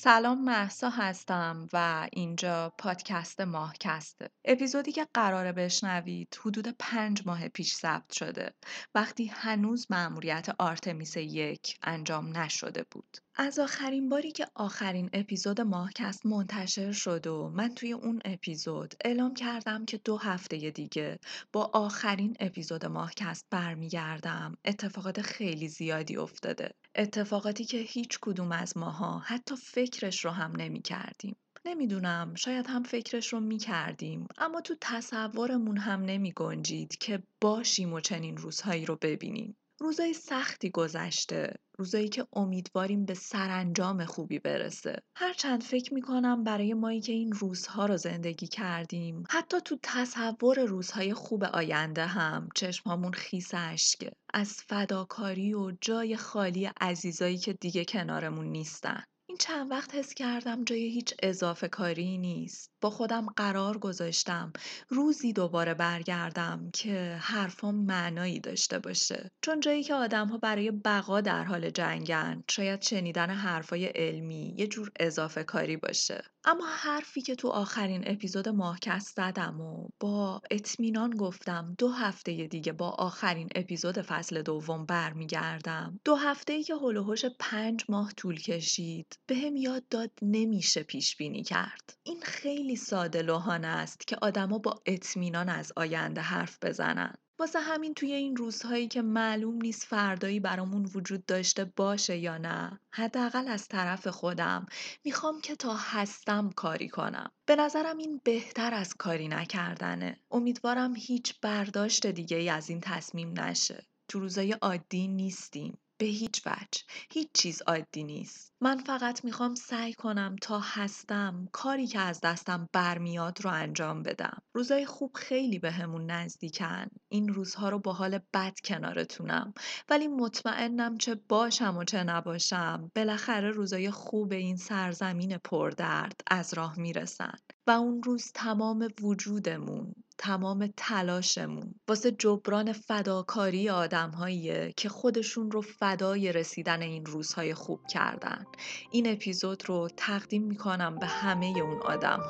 سلام محسا هستم و اینجا پادکست ماهکسته. اپیزودی که قراره بشنوید حدود پنج ماه پیش ثبت شده. وقتی هنوز مأموریت آرتمیس یک انجام نشده بود. از آخرین باری که آخرین اپیزود ماهکست منتشر شد و من توی اون اپیزود اعلام کردم که دو هفته دیگه با آخرین اپیزود ماهکست برمیگردم اتفاقات خیلی زیادی افتاده. اتفاقاتی که هیچ کدوم از ماها حتی فکرش رو هم نمی کردیم. نمی‌دونم شاید هم فکرش رو می کردیم اما تو تصورمون هم نمی گنجید که باشیم و چنین روزهایی رو ببینیم. روزای سختی گذشته روزایی که امیدواریم به سرانجام خوبی برسه. هرچند فکر می‌کنم برای مایی که این روزها رو زندگی کردیم حتی تو تصور روزهای خوب آینده هم چشمامون خیس اشکه از فداکاری و جای خالی عزیزایی که دیگه کنارمون نیستن. چند وقت حس کردم جای هیچ اضافه کاری نیست. با خودم قرار گذاشتم روزی دوباره برگردم که حرفام معنایی داشته باشه. چون جایی که آدم ها برای بقا در حال جنگن شاید شنیدن حرفای علمی یه جور اضافه کاری باشه. اما حرفی که تو آخرین اپیزود ماهکست زدم و با اطمینان گفتم دو هفته دیگه با آخرین اپیزود فصل دوم برمیگردم. دو هفته ای که هلوهوش پنج ماه طول کشید به هم یاد داد نمیشه پیش بینی کرد. این خیلی ساده لوحانه است که آدما با اطمینان از آینده حرف بزنن. واسه همین توی این روزهایی که معلوم نیست فردایی برامون وجود داشته باشه یا نه حداقل از طرف خودم. می‌خوام که تا هستم کاری کنم. به نظرم این بهتر از کاری نکردنه. امیدوارم هیچ برداشت دیگه ای از این تصمیم نشه. تو روزای عادی نیستیم. به هیچ وجه. هیچ چیز عادی نیست. من فقط می‌خوام سعی کنم تا هستم کاری که از دستم برمیاد رو انجام بدم. روزای خوب خیلی به نزدیکن. این روزها رو با حال بد کنارتونم. ولی مطمئنم چه باشم و چه نباشم بالاخره روزای خوب این سرزمین پردرد از راه می‌رسن. و اون روز تمام وجودمون تمام تلاشمون. واسه جبران فداکاری آدمهاییه که خودشون رو فدای رسیدن این روزهای خوب کردن. این اپیزود رو تقدیم می‌کنم به همه اون آدم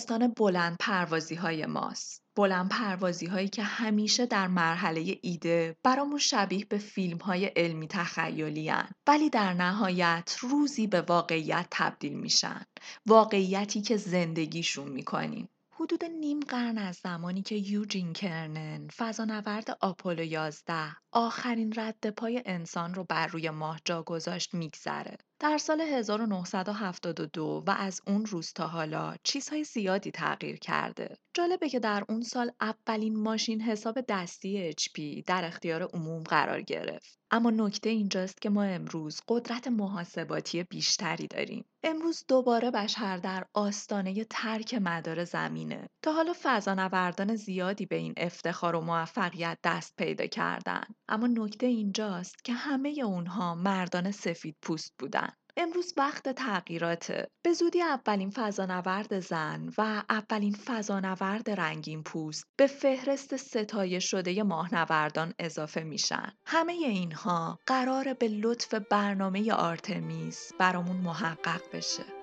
داستان بلند پروازی های ماست. بلند پروازی هایی که همیشه در مرحله ایده برامون شبیه به فیلم های علمی تخیلی ولی در نهایت روزی به واقعیت تبدیل میشن. واقعیتی که زندگیشون می‌کنیم. حدود نیم قرن از زمانی که یوجین کرنن فضانورد آپولو 11 آخرین رد پای انسان رو بر روی ماه جا گذاشت میگذره. در سال 1972 و از اون روز تا حالا چیزهای زیادی تغییر کرده. جالبه که در اون سال اولین ماشین حساب دستی HP در اختیار عموم قرار گرفت. اما نکته اینجاست که ما امروز قدرت محاسباتی بیشتری داریم. امروز دوباره بشر در آستانه ترک مدار زمینه. تا حالا فضانوردان زیادی به این افتخار و موفقیت دست پیدا کردن. اما نکته اینجاست که همه اونها مردان سفید پوست بودن. امروز وقت تغییراته. به زودی اولین فضانورد زن و اولین فضانورد رنگین پوست به فهرست ستایه شده ماهنوردان اضافه میشن. همه اینها قرار به لطف برنامه آرتمیس برامون محقق بشه.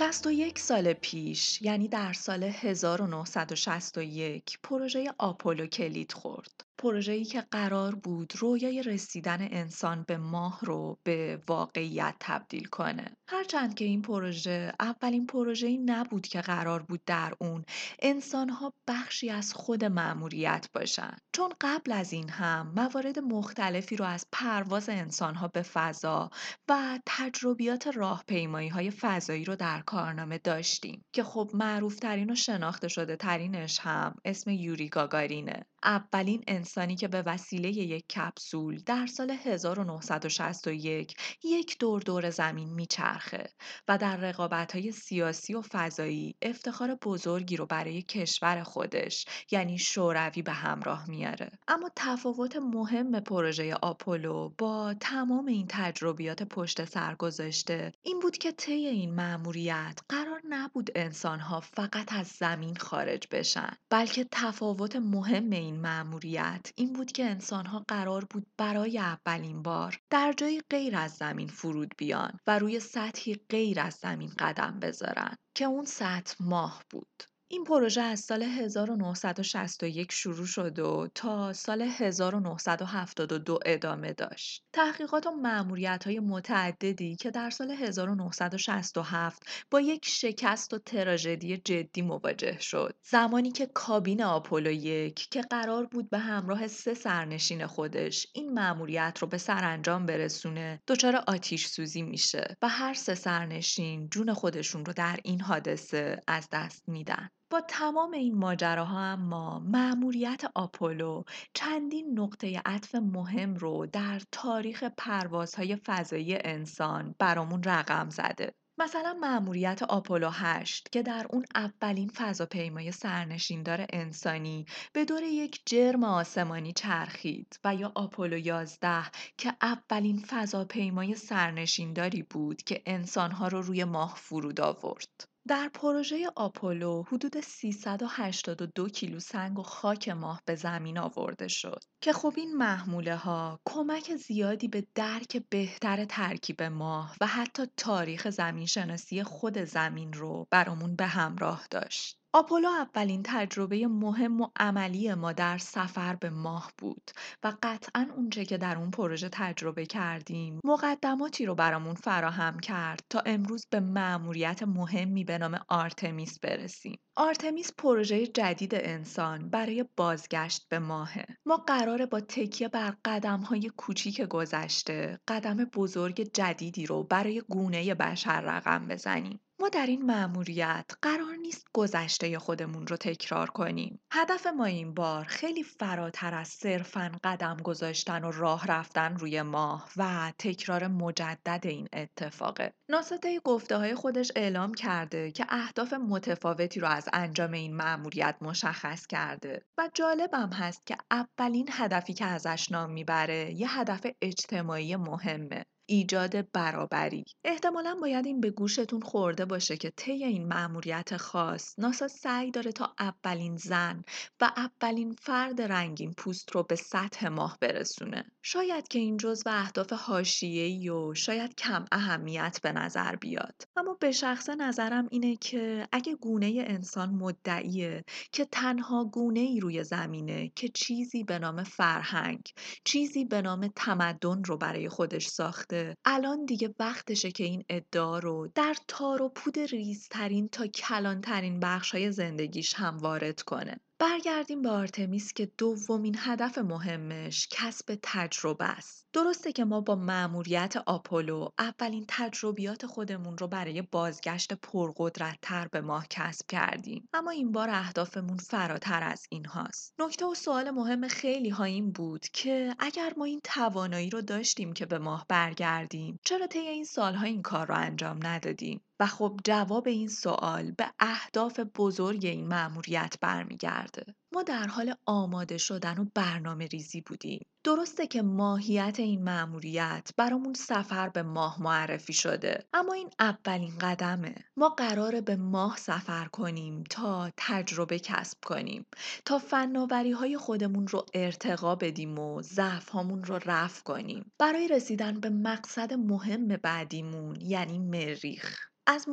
61 سال پیش یعنی در سال 1961 پروژه آپولو کلید خورد. پروژه‌ای که قرار بود رویای رسیدن انسان به ماه رو به واقعیت تبدیل کنه. هرچند که این پروژه اولین پروژه‌ای نبود که قرار بود در اون انسانها بخشی از خود مأموریت باشن. چون قبل از این هم موارد مختلفی رو از پرواز انسانها به فضا و تجربیات راهپیمایی های فضایی رو در کارنامه داشتیم که خب معروفترین و شناخته شده ترینش هم اسم یوری گاگارینه. اولین انسانی که به وسیله یک کپسول در سال 1961 یک دور دور زمین میچرخه و در رقابت‌های سیاسی و فضایی افتخار بزرگی رو برای کشور خودش یعنی شوروی به همراه میاره اما تفاوت مهم پروژه آپولو با تمام این تجربیات پشت سر گذاشته این بود که طی این مأموریت قرار نبود انسانها فقط از زمین خارج بشن بلکه تفاوت مهم این مأموریت این بود که انسانها قرار بود برای اولین بار در جایی غیر از زمین فرود بیان و روی سطحی غیر از زمین قدم بذارن که اون سطح ماه بود. این پروژه از سال 1961 شروع شد و تا سال 1972 ادامه داشت. تحقیقات و معمولیت های متعددی که در سال 1967 با یک شکست و تراژدی جدی مواجه شد. زمانی که کابین آپولو یک که قرار بود به همراه سه سرنشین خودش این معمولیت رو به سرانجام برسونه دچار آتیش سوزی میشه و هر سه سرنشین جون خودشون رو در این حادثه از دست میدن. با تمام این ماجراها اما مأموریت آپولو چندین نقطه عطف مهم رو در تاریخ پروازهای فضایی انسان برامون رقم زده. مثلا مأموریت آپولو 8 که در اون اولین فضاپیمای سرنشیندار انسانی به دور یک جرم آسمانی چرخید و یا آپولو 11 که اولین فضاپیمای سرنشینداری بود که انسانها رو روی ماه فرود آورد. در پروژه آپولو حدود 382 کیلو سنگ و خاک ماه به زمین آورده شد که خب این محموله ها کمک زیادی به درک بهتر ترکیب ماه و حتی تاریخ زمین شناسی خود زمین رو برامون به همراه داشت. آپولو اولین تجربه مهم و عملی ما در سفر به ماه بود و قطعا اونچه که در اون پروژه تجربه کردیم مقدماتی رو برامون فراهم کرد تا امروز به مأموریت مهمی به نام آرتمیس برسیم. آرتمیس پروژه جدید انسان برای بازگشت به ماهه. ما قراره با تکیه بر قدم های کوچیک گذشته قدم بزرگ جدیدی رو برای گونه بشر رقم بزنیم. ما در این مأموریت قرار نیست گذشته خودمون رو تکرار کنیم. هدف ما این بار خیلی فراتر از صرفاً قدم گذاشتن و راه رفتن روی ماه و تکرار مجدد این اتفاقه. ناسا گفته های خودش اعلام کرده که اهداف متفاوتی رو از انجام این مأموریت مشخص کرده و جالبم هست که اولین هدفی که ازش نام می‌بره یه هدف اجتماعی مهمه. ایجاد برابری. احتمالا باید این به گوشتون خورده باشه که طی این مأموریت خاص ناسا سعی داره تا اولین زن و اولین فرد رنگین پوست رو به سطح ماه برسونه. شاید که این جزو اهداف حاشیه‌ای و شاید کم اهمیت به نظر بیاد. اما به شخص نظرم اینه که اگه گونه انسان مدعیه که تنها گونه ای روی زمینه که چیزی به نام فرهنگ چیزی به نام تمدن رو برای خودش ساخته الان دیگه وقتشه که این ادعا رو در تار و پود ریزترین تا کلانترین بخش های زندگیش هم وارد کنه. برگردیم به آرتمیس که دومین هدف مهمش کسب تجربه است. درسته که ما با مأموریت آپولو اولین تجربیات خودمون رو برای بازگشت پرقدرتتر به ماه کسب کردیم. اما این بار اهدافمون فراتر از این هاست. نکته و سوال مهم خیلی ها این بود که اگر ما این توانایی رو داشتیم که به ماه برگردیم چرا طی این سالها این کار رو انجام ندادیم؟ و خب جواب این سوال به اهداف بزرگ این مأموریت برمیگرده. ما در حال آماده شدن و برنامه ریزی بودیم. درسته که ماهیت این مأموریت برامون سفر به ماه معرفی شده اما این اولین قدمه ما قراره به ماه سفر کنیم تا تجربه کسب کنیم تا فناوری های خودمون رو ارتقا بدیم و ضعف هامون رو رفع کنیم برای رسیدن به مقصد مهم بعدیمون یعنی مریخ از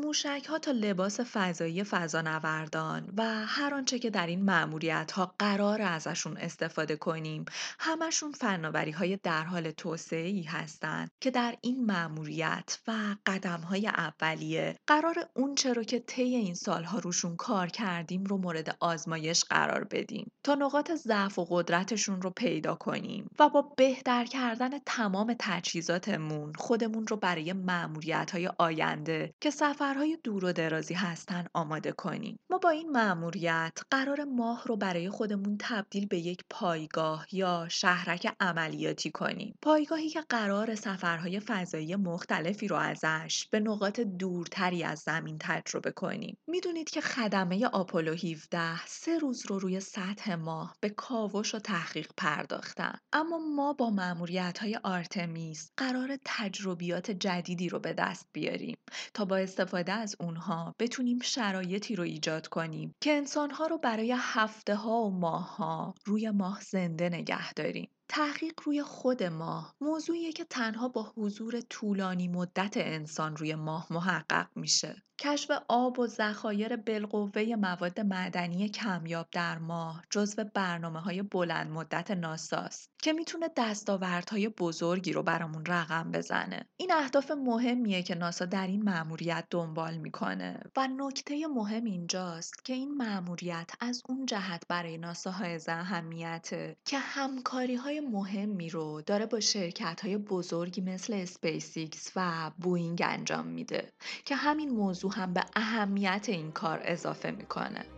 ها تا لباس فضایی فضانوردان و هر آنچه که در این معمولیت ها قرار ازشون استفاده کنیم همشون فناوری های در حال توسعه ای هستند که در این معمولیت و قدم های اولیه قرار اون رو که طی این سالها روشون کار کردیم رو مورد آزمایش قرار بدیم تا نقاط ضعف و قدرتشون رو پیدا کنیم و با بهتر کردن تمام تجهیزاتمون خودمون رو برای معمولیت های آینده که سفرهای دور و درازی هستن آماده کنیم. ما با این مأموریت قرار ماه رو برای خودمون تبدیل به یک پایگاه یا شهرک عملیاتی کنیم. پایگاهی که قرار سفرهای فضایی مختلفی رو ازش به نقاط دورتری از زمین تجربه کنیم. می‌دونید که خدمه آپولو 17 سه روز رو روی سطح ماه به کاوش و تحقیق پرداختن. اما ما با مأموریت های آرتمیس قرار تجربیات جدیدی رو به دست بیاریم تا با استفاده از اونها بتونیم شرایطی رو ایجاد کنیم که انسانها رو برای هفته ها و ماه ها روی ماه زنده نگه داریم. تحقیق روی خود ماه موضوعیه که تنها با حضور طولانی مدت انسان روی ماه محقق میشه. کشف آب و ذخایر بالقوه مواد معدنی کمیاب در ماه جزو برنامه های بلند مدت ناساست که می‌تونه دستاوردهای بزرگی رو برامون رقم بزنه. این اهداف مهمیه که ناسا در این مأموریت دنبال می‌کنه و نکته مهم اینجاست که این مأموریت از اون جهت برای ناسا حائز اهمیته که همکاری های مهمی رو داره با شرکت های بزرگی مثل اسپیسیکس و بوینگ انجام میده که همین موضوع هم به اهمیت این کار اضافه می‌کنه.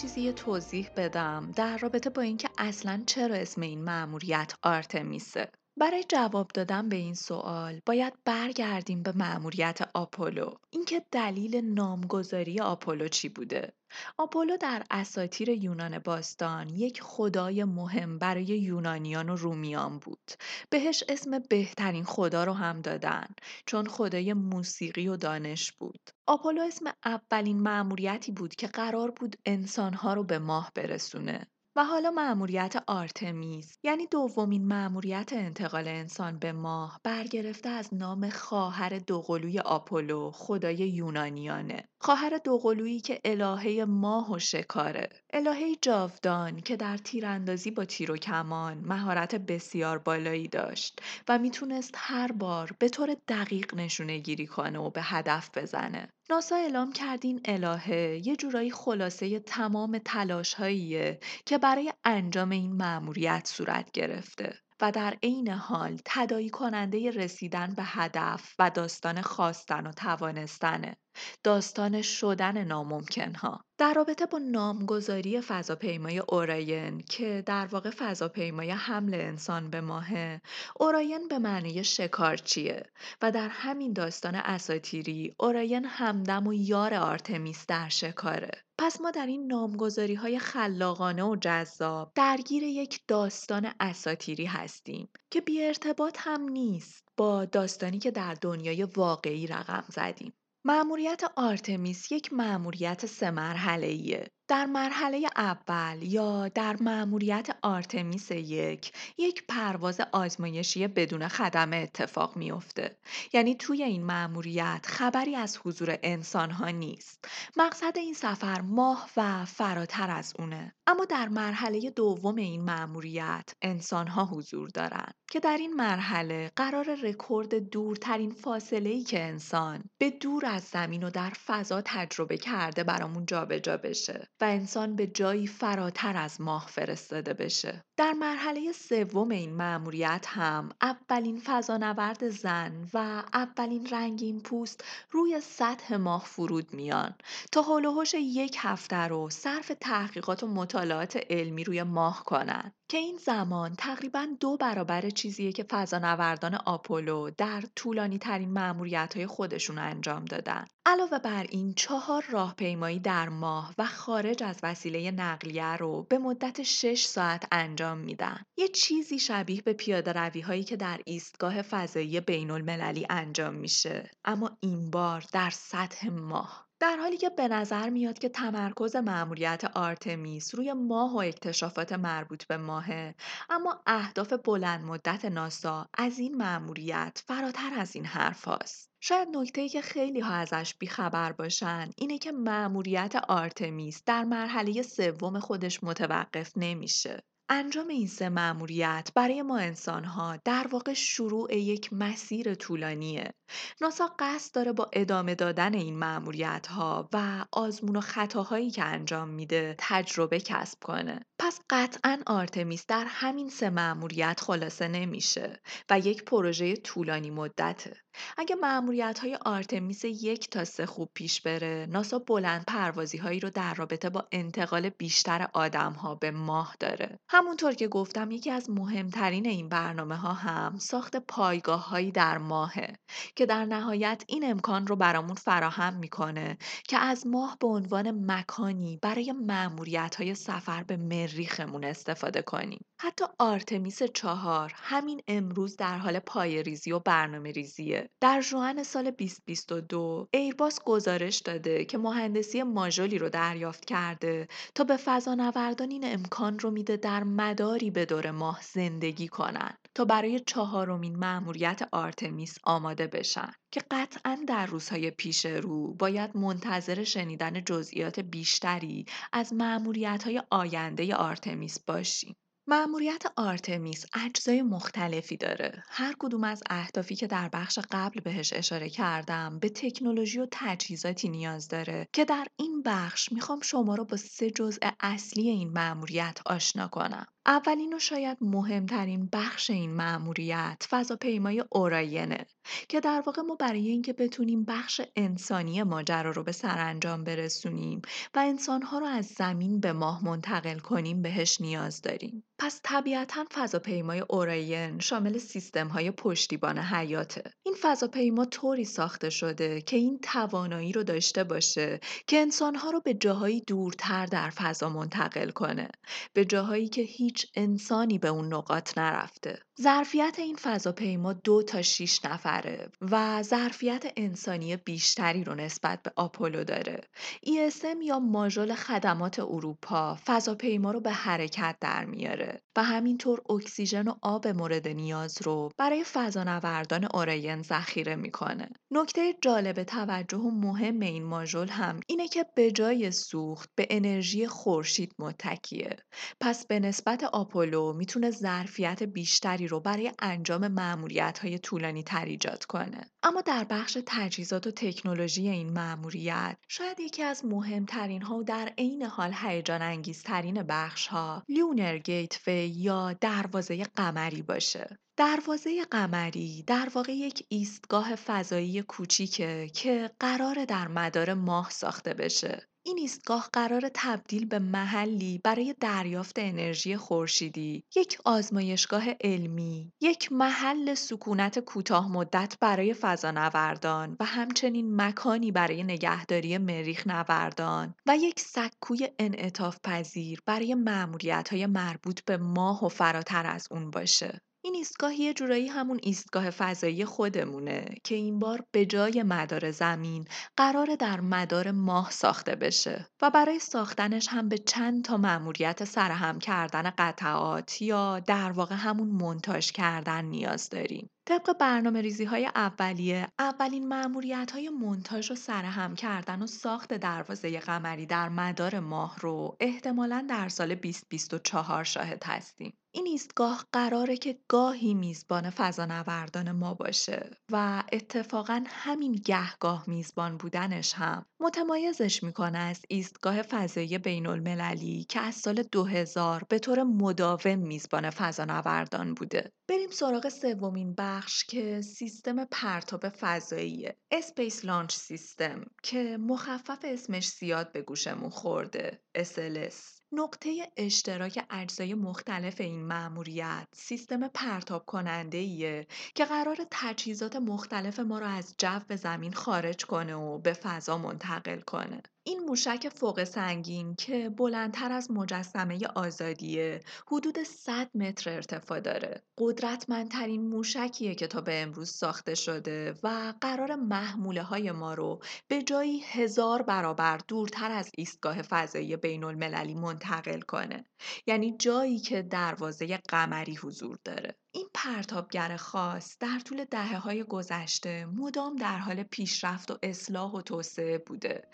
چیزی یه توضیح بدم در رابطه با اینکه اصلا چرا اسم این مأموریت آرتمیسه؟ برای جواب دادن به این سوال باید برگردیم به مأموریت آپولو اینکه دلیل نامگذاری آپولو چی بوده آپولو در اساطیر یونان باستان یک خدای مهم برای یونانیان و رومیان بود. بهش اسم بهترین خدا رو هم دادن چون خدای موسیقی و دانش بود. آپولو اسم اولین مأموریتی بود که قرار بود انسانها رو به ماه برسونه. و حالا مأموریت آرتمیس یعنی دومین مأموریت انتقال انسان به ماه برگرفته از نام خواهر دوقلوی آپولو خدای یونانیانه. خواهر دوقلویی که الهه ماه و شکاره. الهه جاودان که در تیراندازی با تیر و کمان مهارت بسیار بالایی داشت و می‌تونست هر بار به طور دقیق نشونه گیری کنه و به هدف بزنه. ناسا اعلام کرد این الهه یه جورایی خلاصه تمام تلاشهاییه که برای انجام این مأموریت صورت گرفته. و در عین حال تدایی کننده رسیدن به هدف و داستان خواستن و توانستنه. داستان شدن ناممکنها در رابطه با نامگذاری فضاپیمای اوراین که در واقع فضاپیمای حمل انسان به ماهه اوراین به معنی شکارچیه و در همین داستان اساتیری اوراین همدم و یار آرتمیس در شکاره پس ما در این نامگذاری های خلاقانه و جذاب درگیر یک داستان اساتیری هستیم که بی ارتباط هم نیست با داستانی که در دنیای واقعی رقم زدیم. مأموریت آرتمیس یک مأموریت سه مرحله‌ایه در مرحله اول یا در مأموریت آرتمیس یک یک پرواز آزمایشی بدون خدمه اتفاق میافته. یعنی توی این مأموریت خبری از حضور انسان ها نیست. مقصد این سفر ماه و فراتر از اونه. اما در مرحله دوم این مأموریت انسان ها حضور دارن که در این مرحله قراره رکورد دورترین فاصله ای که انسان به دور از زمین و در فضا تجربه کرده برامون جابجا بشه. و انسان به جایی فراتر از ماه فرستاده بشه. در مرحله سوم این مأموریت هم اولین فضانورد زن و اولین رنگین پوست روی سطح ماه فرود میان تا هلوهوش یک هفته رو صرف تحقیقات و مطالعات علمی روی ماه کنن که این زمان تقریبا دو برابر چیزیه که فضانوردان آپولو در طولانی ترین معمولیت های خودشون انجام دادن. علاوه بر این چهار راهپیمایی در ماه و خارج از وسیله نقلیه رو به مدت 6 ساعت انجام میدن. یه چیزی شبیه به پیاده روی هایی که در ایستگاه فضایی بین المللی انجام میشه. اما این بار در سطح ماه. در حالی که به نظر میاد که تمرکز مأموریت آرتمیس روی ماه و اکتشافات مربوط به ماهه اما اهداف بلند مدت ناسا از این مأموریت فراتر از این حرف هاست. شاید نکته‌ای که خیلی ها ازش بیخبر باشن اینه که مأموریت آرتمیس در مرحله سوم خودش متوقف نمیشه. انجام این سه مأموریت برای ما انسانها در واقع شروع یک مسیر طولانیه. ناسا قصد داره با ادامه دادن این مأموریت ها و آزمون و خطاهایی که انجام میده تجربه کسب کنه. پس قطعا آرتمیس در همین سه مأموریت خلاصه نمیشه و یک پروژه طولانی مدته. اگه مأموریت های آرتمیس یک تا سه خوب پیش بره، ناسا بلند پروازی هایی رو در رابطه با انتقال بیشتر آدم ها به ماه داره. همونطور که گفتم یکی از مهمترین این برنامه ها هم ساخت پایگاه هایی در ماهه که در نهایت این امکان رو برامون فراهم می‌کنه که از ماه به عنوان مکانی برای مأموریت های سفر به مریخمون استفاده کنیم. حتی آرتمیس چهار همین امروز در حال پایه‌ریزی و برنامه ریزیه. در ژوئن سال 2022 ایرباس گزارش داده که مهندسی ماژولی رو دریافت کرده تا به فضانوردان این امکان رو میده در مداری به دور ماه زندگی کنن تا برای چهارمین مأموریت آرتمیس آماده بشن که قطعا در روزهای پیش رو باید منتظر شنیدن جزئیات بیشتری از مأموریت های آینده آرتمیس باشیم. مأموریت آرتمیس اجزای مختلفی داره. هر کدوم از اهدافی که در بخش قبل بهش اشاره کردم به تکنولوژی و تجهیزاتی نیاز داره که در این بخش می‌خوام شما رو با سه جزء اصلی این مأموریت آشنا کنم. اولین و شاید مهمترین بخش این مأموریت فضاپیمای Orion ه که در واقع ما برای اینکه بتونیم بخش انسانی ماجرا رو به سرانجام برسونیم و انسانها رو از زمین به ماه منتقل کنیم بهش نیاز داریم. پس طبیعتا فضاپیمای اوراین شامل سیستم های پشتیبان حیاته. این فضاپیما طوری ساخته شده که این توانایی رو داشته باشه که انسانها رو به جاهایی دورتر در فضا منتقل کنه. به جاهایی که هیچ انسانی به اون نقاط نرفته. ظرفیت این فضاپیما دو تا 6 نفره و ظرفیت انسانی بیشتری رو نسبت به آپولو داره. ESM یا ماژول خدمات اروپا فضاپیما رو به حرکت در میاره و همینطور اکسیژن و آب مورد نیاز رو برای فضانوردان اوریان ذخیره می‌کنه. نکته جالب توجه و مهم این ماژول هم اینه که به جای سوخت به انرژی خورشید متکیه. پس به نسبت آپولو می‌تونه ظرفیت بیشتری رو برای انجام معمولیت های طولانی تر ایجاد کنه. اما در بخش تجهیزات و تکنولوژی این معمولیت شاید یکی از مهمترین ها و در عین حال هیجان انگیزترین بخش ها لیونر گیتوی یا دروازه قمری باشه. دروازه قمری در واقع یک ایستگاه فضایی کوچیکه که قرار در مدار ماه ساخته بشه. این ایستگاه قرار تبدیل به محلی برای دریافت انرژی خورشیدی، یک آزمایشگاه علمی، یک محل سکونت کوتاه مدت برای فضانوردان و همچنین مکانی برای نگهداری مریخ نوردان و یک سکوی انعطاف پذیر برای معمولیت های مربوط به ماه و فراتر از اون باشه. این ایستگاه یه جورایی همون ایستگاه فضایی خودمونه که این بار به جای مدار زمین قرار در مدار ماه ساخته بشه و برای ساختنش هم به چند تا مأموریت سرهم کردن قطعات یا در واقع همون منتاج کردن نیاز داریم. طبق برنامه ریزی های اولیه اولین معمولیت های منتاژ و سرهم کردن و ساخت دروازه قمری در مدار ماه رو احتمالا در سال 2024 شاهد هستیم. این ایستگاه قراره که گاهی میزبان فضانوردان ما باشه و اتفاقا همین گهگاه میزبان بودنش هم متمایزش می‌کنه از ایستگاه فضایی بین المللی که از سال 2000 به طور مداوم میزبان فضانوردان بوده. بریم سراغ سومین بخش که سیستم پرتاب فضاییه. Space Launch System که مخفف اسمش زیاد به گوشمون خورده. SLS نقطه اشتراک اجزای مختلف این مأموریت سیستم پرتاب کننده ایه که قرار تجهیزات مختلف ما را از جو زمین خارج کنه و به فضا منتقل کنه. این موشک فوق سنگین که بلندتر از مجسمه آزادیه حدود 100 متر ارتفاع داره. قدرتمندترین موشکیه که تا به امروز ساخته شده و قرار محموله های ما رو به جایی هزار برابر دورتر از ایستگاه فضایی بین المللی منتقل کنه. یعنی جایی که دروازه قمری حضور داره. این پرتابگر خاص در طول دهه های گذشته مدام در حال پیشرفت و اصلاح و توسعه بوده.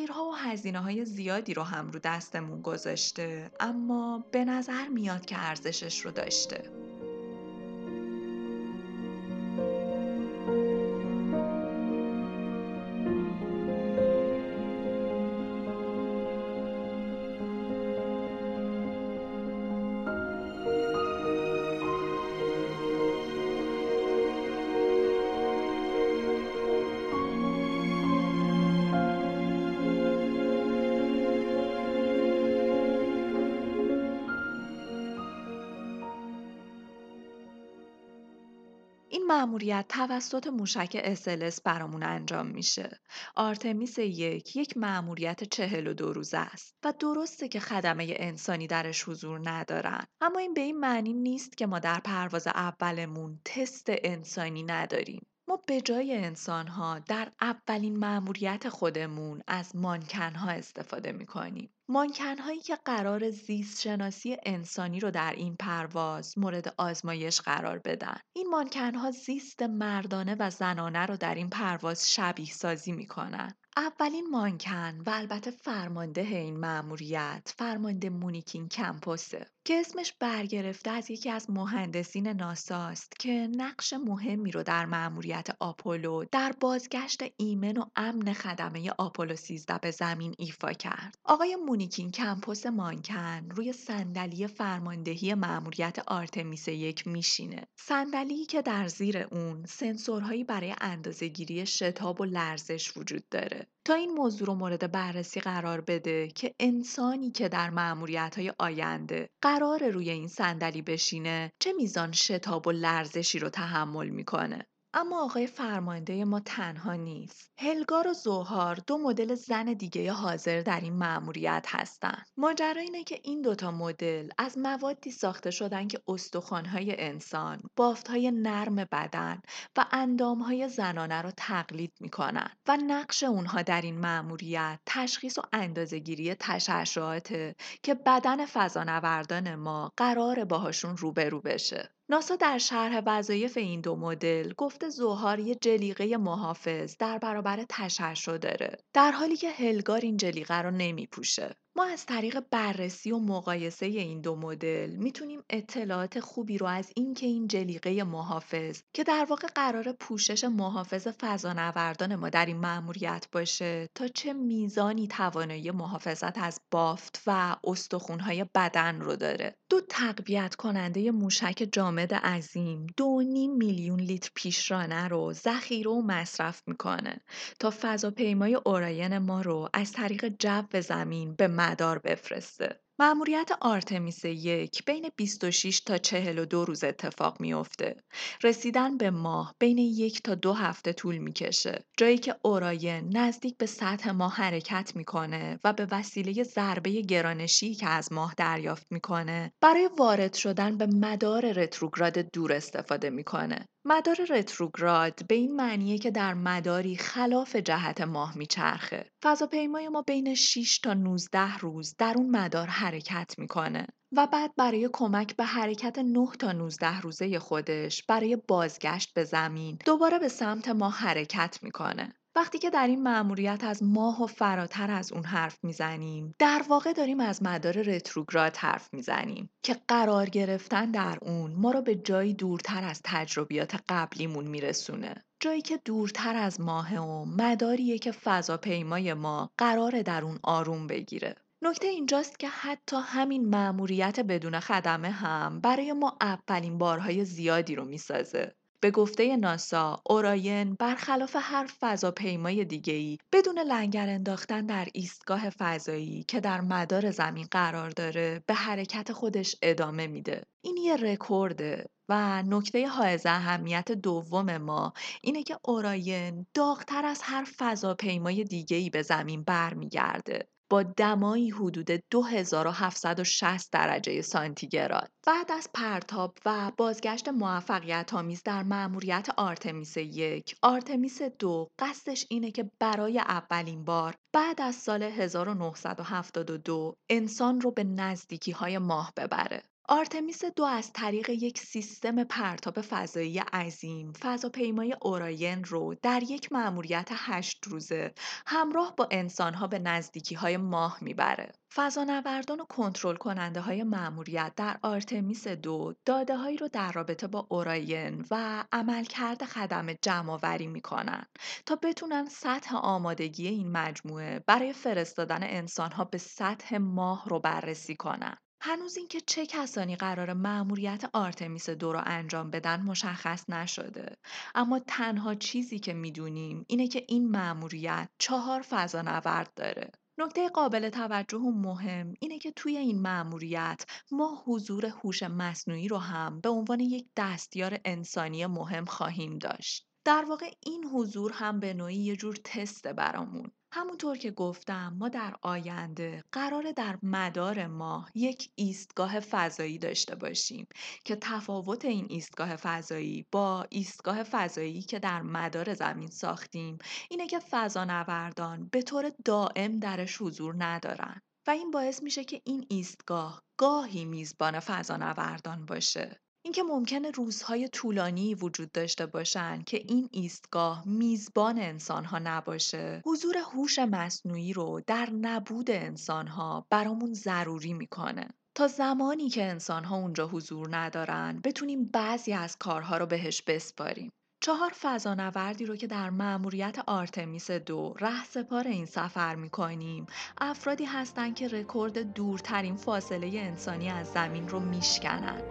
تأخیرها و هزینه های زیادی رو هم رو دستمون گذاشته اما به نظر میاد که ارزشش رو داشته. مأموریت توسط موشک اسلس برامون انجام میشه. آرتمیس یک یک مأموریت چهل و دو روزه است و درسته که خدمه انسانی درش حضور ندارن اما این به این معنی نیست که ما در پرواز اولمون تست انسانی نداریم. ما به جای انسانها در اولین مأموریت خودمون از مانکنها استفاده می‌کنیم. مانکنهایی که قرار زیست شناسی انسانی رو در این پرواز مورد آزمایش قرار بدن. این مانکنها زیست مردانه و زنانه رو در این پرواز شبیه سازی می‌کنن. اولین مانکن و البته فرمانده این مأموریت فرمانده مونیکین کمپوسه که اسمش برگرفته از یکی از مهندسین ناساست که نقش مهمی رو در مأموریت آپولو در بازگشت ایمن و امن خدمه آپولو 13 به زمین ایفا کرد. آقای مونیکین کمپوس مانکن روی صندلی فرماندهی مأموریت آرتمیس یک میشینه. صندلی که در زیر اون سنسورهایی برای اندازهگیری شتاب و لرزش وجود داره. تا این موضوع رو مورد بررسی قرار بده که انسانی که در های آینده قرار روی این صندلی بشینه چه میزان شتاب و لرزشی رو تحمل می‌کنه. اما آقای فرمانده ما تنها نیست. هلگار و زوهار دو مدل زن دیگه حاضر در این مأموریت هستند. ماجرا اینه که این دوتا مدل از موادی ساخته شدن که استخوانهای انسان، بافتهای نرم بدن و اندامهای زنانه رو تقلید می‌کنن و نقش اونها در این مأموریت تشخیص و اندازهگیری تشعشعاته که بدن فضانوردان ما قرار باهاشون روبرو بشه. ناسا در شرح وظایف این دو مدل گفته زوهار یه جلیقه محافظ در برابر تشعشع داره در حالی که هلگار این جلیقه رو نمیپوشه. ما از طریق بررسی و مقایسه این دو مدل می‌تونیم اطلاعات خوبی رو از اینکه این جلیقه محافظ که در واقع قرار پوشش محافظ فضانوردان ما در این مأموریت باشه تا چه میزانی توانایی محافظت از بافت و استخونهای بدن رو داره. دو تقویت کننده موشک جامد عظیم دو نیم میلیون لیتر پیشرانه رو ذخیره و مصرف می‌کنه تا فضاپیمای اوراین ما رو از طریق جو زمین به مدار بفرسته. مأموریت آرتمیس یک بین 26 تا 42 روز اتفاق میافته. رسیدن به ماه بین یک تا دو هفته طول می‌کشه. جایی که اوراین نزدیک به سطح ماه حرکت می‌کنه و به وسیله ضربه گرانشی که از ماه دریافت می‌کنه برای وارد شدن به مدار رتروگراد دور استفاده می‌کنه. مدار رتروگراد به این معنیه که در مداری خلاف جهت ماه میچرخه. فضاپیمای ما بین 6 تا 19 روز در اون مدار حرکت می‌کنه و بعد برای کمک به حرکت 9 تا 19 روزه خودش برای بازگشت به زمین دوباره به سمت ما حرکت می‌کنه. وقتی که در این مأموریت از ماه و فراتر از اون حرف می‌زنیم در واقع داریم از مدار رتروگراد حرف می‌زنیم که قرار گرفتن در اون ما رو به جایی دورتر از تجربیات قبلیمون میرسونه. جایی که دورتر از ماه و مداریه که فضاپیمای ما قرار در اون آروم بگیره. نکته اینجاست که حتی همین مأموریت بدون خدمه هم برای ما اولین بارهای زیادی رو می‌سازه. به گفته ناسا، اوراین برخلاف هر فضاپیمای دیگه‌ای بدون لنگر انداختن در ایستگاه فضایی که در مدار زمین قرار داره به حرکت خودش ادامه میده. این یه رکورده و نکته حائز اهمیت دوم ما اینه که اوراین داغتر از هر فضاپیمای دیگه‌ای به زمین برمیگرده. با دمایی حدود 2760 درجه سانتیگراد. بعد از پرتاب و بازگشت موفقیت آمیز در مأموریت آرتمیس یک، آرتمیس دو قصدش اینه که برای اولین بار بعد از سال 1972 انسان رو به نزدیکی های ماه ببره. آرتمیس دو از طریق یک سیستم پرتاب فضایی عظیم فضاپیمای اوراین رو در یک مأموریت هشت روزه همراه با انسانها به نزدیکی های ماه می‌بره. فضانوردان و کنترل کننده های مأموریت در آرتمیس دو داده هایی رو در رابطه با اوراین و عملکرد خدمه جمع آوری می‌کنن تا بتونن سطح آمادگی این مجموعه برای فرستادن انسانها به سطح ماه رو بررسی کنن. هنوز اینکه چه کسانی قرار مأموریت آرتمیس دو رو انجام بدن مشخص نشده. اما تنها چیزی که می‌دونیم اینه که این مأموریت چهار فضانورد داره. نکته قابل توجه و مهم اینه که توی این مأموریت ما حضور هوش مصنوعی رو هم به عنوان یک دستیار انسانی مهم خواهیم داشت. در واقع این حضور هم به نوعی یه جور تست برامون. همونطور که گفتم ما در آینده قرار در مدار ماه یک ایستگاه فضایی داشته باشیم که تفاوت این ایستگاه فضایی با ایستگاه فضایی که در مدار زمین ساختیم اینه که فضانوردان به طور دائم درش حضور ندارن و این باعث میشه که این ایستگاه گاهی میزبان فضانوردان باشه. اینکه ممکنه روزهای طولانی وجود داشته باشن که این ایستگاه میزبان انسانها نباشه. حضور هوش مصنوعی رو در نبود انسانها برامون ضروری می‌کنه. تا زمانی که انسانها اونجا حضور ندارن بتونیم بعضی از کارها رو بهش بسپاریم. چهار فضانوردی رو که در مأموریت آرتمیس دو ره سپار این سفر می‌کنیم افرادی هستند که رکورد دورترین فاصله انسانی از زمین رو میشکنن.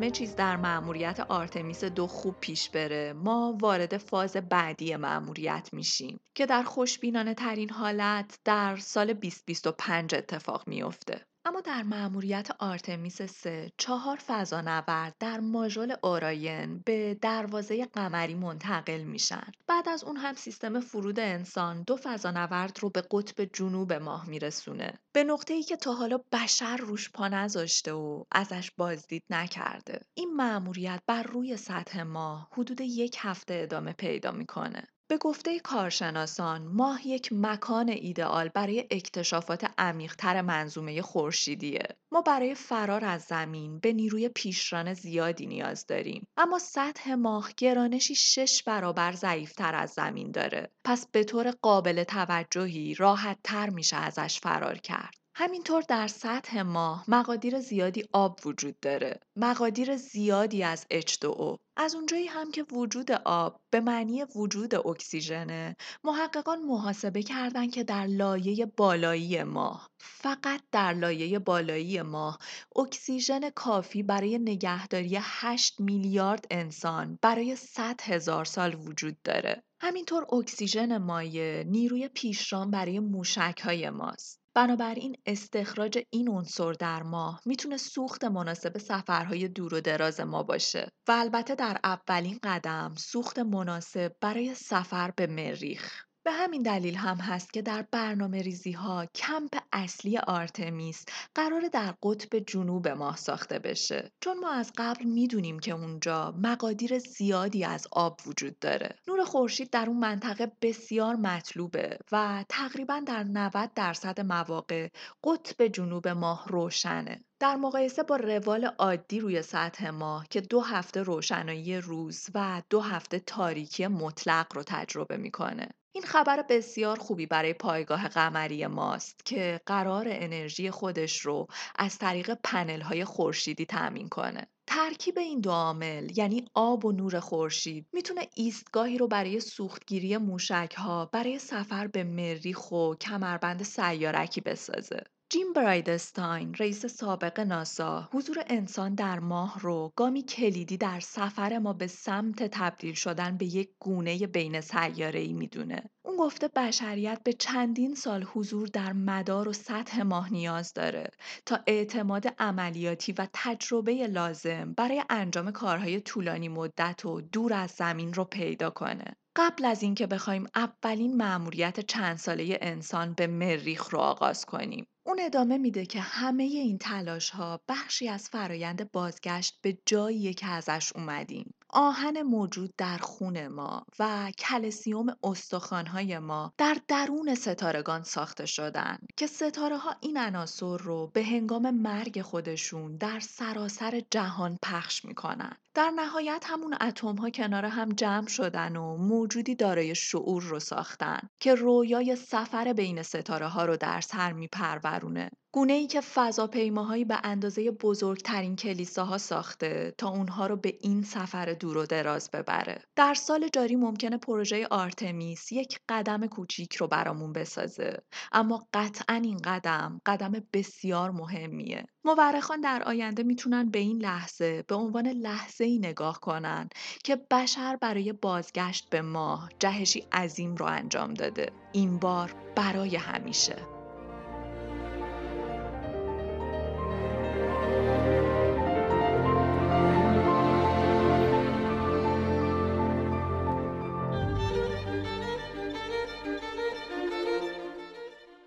همه چیز در مأموریت آرتمیس دو خوب پیش بره ما وارد فاز بعدی مأموریت میشیم که در خوشبینانه ترین حالت در سال 2025 اتفاق میافته. اما در مأموریت آرتمیس 3 چهار فضانورد در ماژول اوراین به دروازه قمری منتقل میشن. بعد از اون هم سیستم فرود انسان دو فضانورد رو به قطب جنوب ماه میرسونه. به نقطه ای که تا حالا بشر روش پا نذاشته و ازش بازدید نکرده. این مأموریت بر روی سطح ماه حدود یک هفته ادامه پیدا می‌کنه. به گفته کارشناسان ماه یک مکان ایدئال برای اکتشافات عمیقتر منظومه خورشیدیه ما برای فرار از زمین به نیروی پیشران زیادی نیاز داریم اما سطح ماه گرانشی شش برابر ضعیفتر از زمین داره پس به طور قابل توجهی راحت تر میشه ازش فرار کرد همینطور در سطح ماه مقادیر زیادی آب وجود داره. مقادیر زیادی از H2O. از اونجایی هم که وجود آب به معنی وجود اکسیژنه محققان محاسبه کردند که در لایه بالایی ماه فقط در لایه بالایی ماه اکسیژن کافی برای نگهداری 8 میلیارد انسان برای 100 هزار سال وجود داره. همینطور اکسیژن مایع نیروی پیشران برای موشک های ماست. بنابراین استخراج این عنصر در ماه می‌تونه سوخت مناسب سفرهای دور و دراز ما باشه و البته در اولین قدم سوخت مناسب برای سفر به مریخ. به همین دلیل هم هست که در برنامه ریزی ها کمپ اصلی آرتمیس قرار در قطب جنوب ماه ساخته بشه. چون ما از قبل می‌دونیم که اونجا مقادیر زیادی از آب وجود داره. نور خورشید در اون منطقه بسیار مطلوبه و تقریبا در 90 درصد مواقع قطب جنوب ماه روشنه. در مقایسه با روال عادی روی سطح ماه که دو هفته روشنایی روز و دو هفته تاریکی مطلق رو تجربه می‌کنه. این خبر بسیار خوبی برای پایگاه قمری ماست که قرار انرژی خودش رو از طریق پنل های خورشیدی تأمین کنه. ترکیب این دو عامل یعنی آب و نور خورشید می‌تونه ایستگاهی رو برای سوختگیری موشک ها برای سفر به مریخ و کمربند سیارکی بسازه. جیم برایدستاین رئیس سابق ناسا حضور انسان در ماه رو گامی کلیدی در سفر ما به سمت تبدیل شدن به یک گونه بین ای می‌دونه. اون گفته بشریت به چندین سال حضور در مدار و سطح ماه نیاز داره تا اعتماد عملیاتی و تجربه لازم برای انجام کارهای طولانی مدت و دور از زمین رو پیدا کنه. قبل از اینکه بخوایم اولین مأموریت چند ساله انسان به مریخ رو آغاز کنیم اون ادامه میده که همه این تلاش ها بخشی از فرایند بازگشت به جایی که ازش اومدیم. آهن موجود در خون ما و کلسیوم استخوانهای ما در درون ستارگان ساخته شدن که ستاره ها این عناصر رو به هنگام مرگ خودشون در سراسر جهان پخش می‌کنن. در نهایت همون اتم ها کنار هم جمع شدن و موجودی دارای شعور رو ساختن که رویای سفر بین ستاره ها رو در سر میپرورونه گونه ای که فضاپیماهایی به اندازه بزرگترین کلیساها ساخته تا اونها رو به این سفر دور و دراز ببره. در سال جاری ممکنه پروژه آرتمیس یک قدم کوچیک رو برامون بسازه. اما قطعا این قدم قدم بسیار مهمیه. مورخان در آینده می‌تونن به این لحظه به عنوان لحظه ای نگاه کنن که بشر برای بازگشت به ماه جهشی عظیم رو انجام داده. این بار برای همیشه.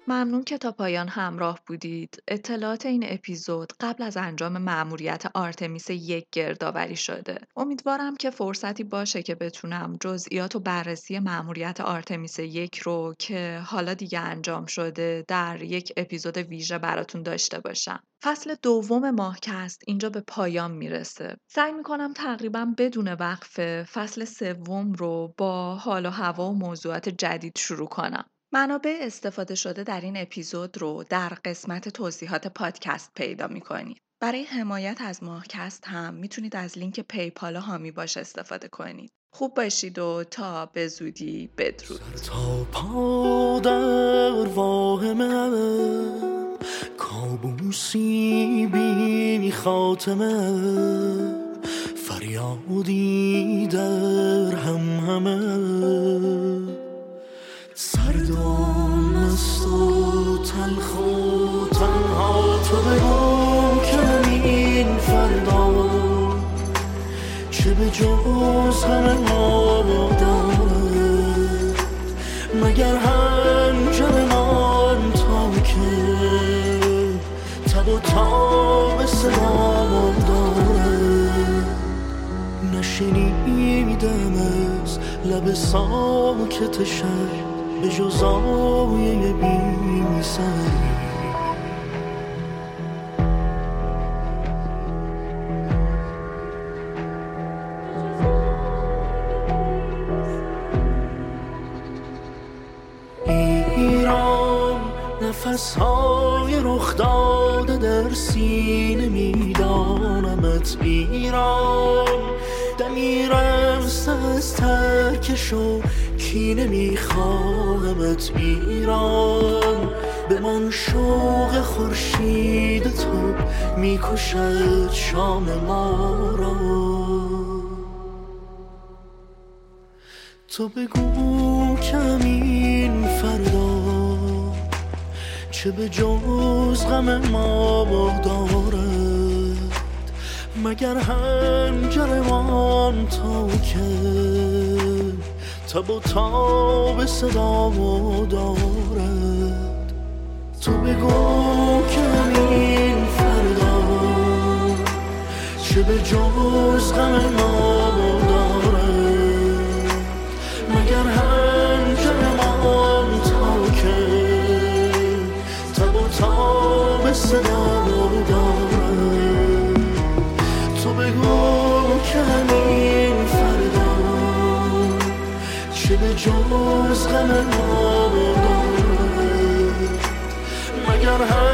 ممنون که تا پایان همراه بودید. اطلاعات این اپیزود قبل از انجام مأموریت آرتمیس یک گردآوری شده. امیدوارم که فرصتی باشه که بتونم جزئیات و بررسی مأموریت آرتمیس یک رو که حالا دیگه انجام شده در یک اپیزود ویژه براتون داشته باشم. فصل دوم ماهکست اینجا به پایان می‌رسه. سعی می‌کنم تقریبا بدون وقفه فصل سوم رو با حال و هوا و موضوعات جدید شروع کنم. منابع استفاده شده در این اپیزود رو در قسمت توضیحات پادکست پیدا می‌کنید. برای حمایت از ماهکست هم می‌تونید از لینک پیپال هامی باش استفاده کنید. خوب باشید و تا به زودی بدرود. و تلخ و تنها تو بگو که این فردا. چه به جز همه ما مگر هنجر من تا که تب و تاب صدا نشنیدم از لب ساکت شهر به جز آیه بی ایران نفس های رخ داده در سینه میدانمت. ایران دمیرم از ترکش کینه میخواهمت ایران. به من شوق خورشید تو می‌کشد شام ما را. تو بگو کمین فردا. چه به جز غم ما دارد مگر هنجرمان تا که تب و تاب صدا دارد. تو بگو که این فردا. چه به جز غم ما جز غم ما مگر هم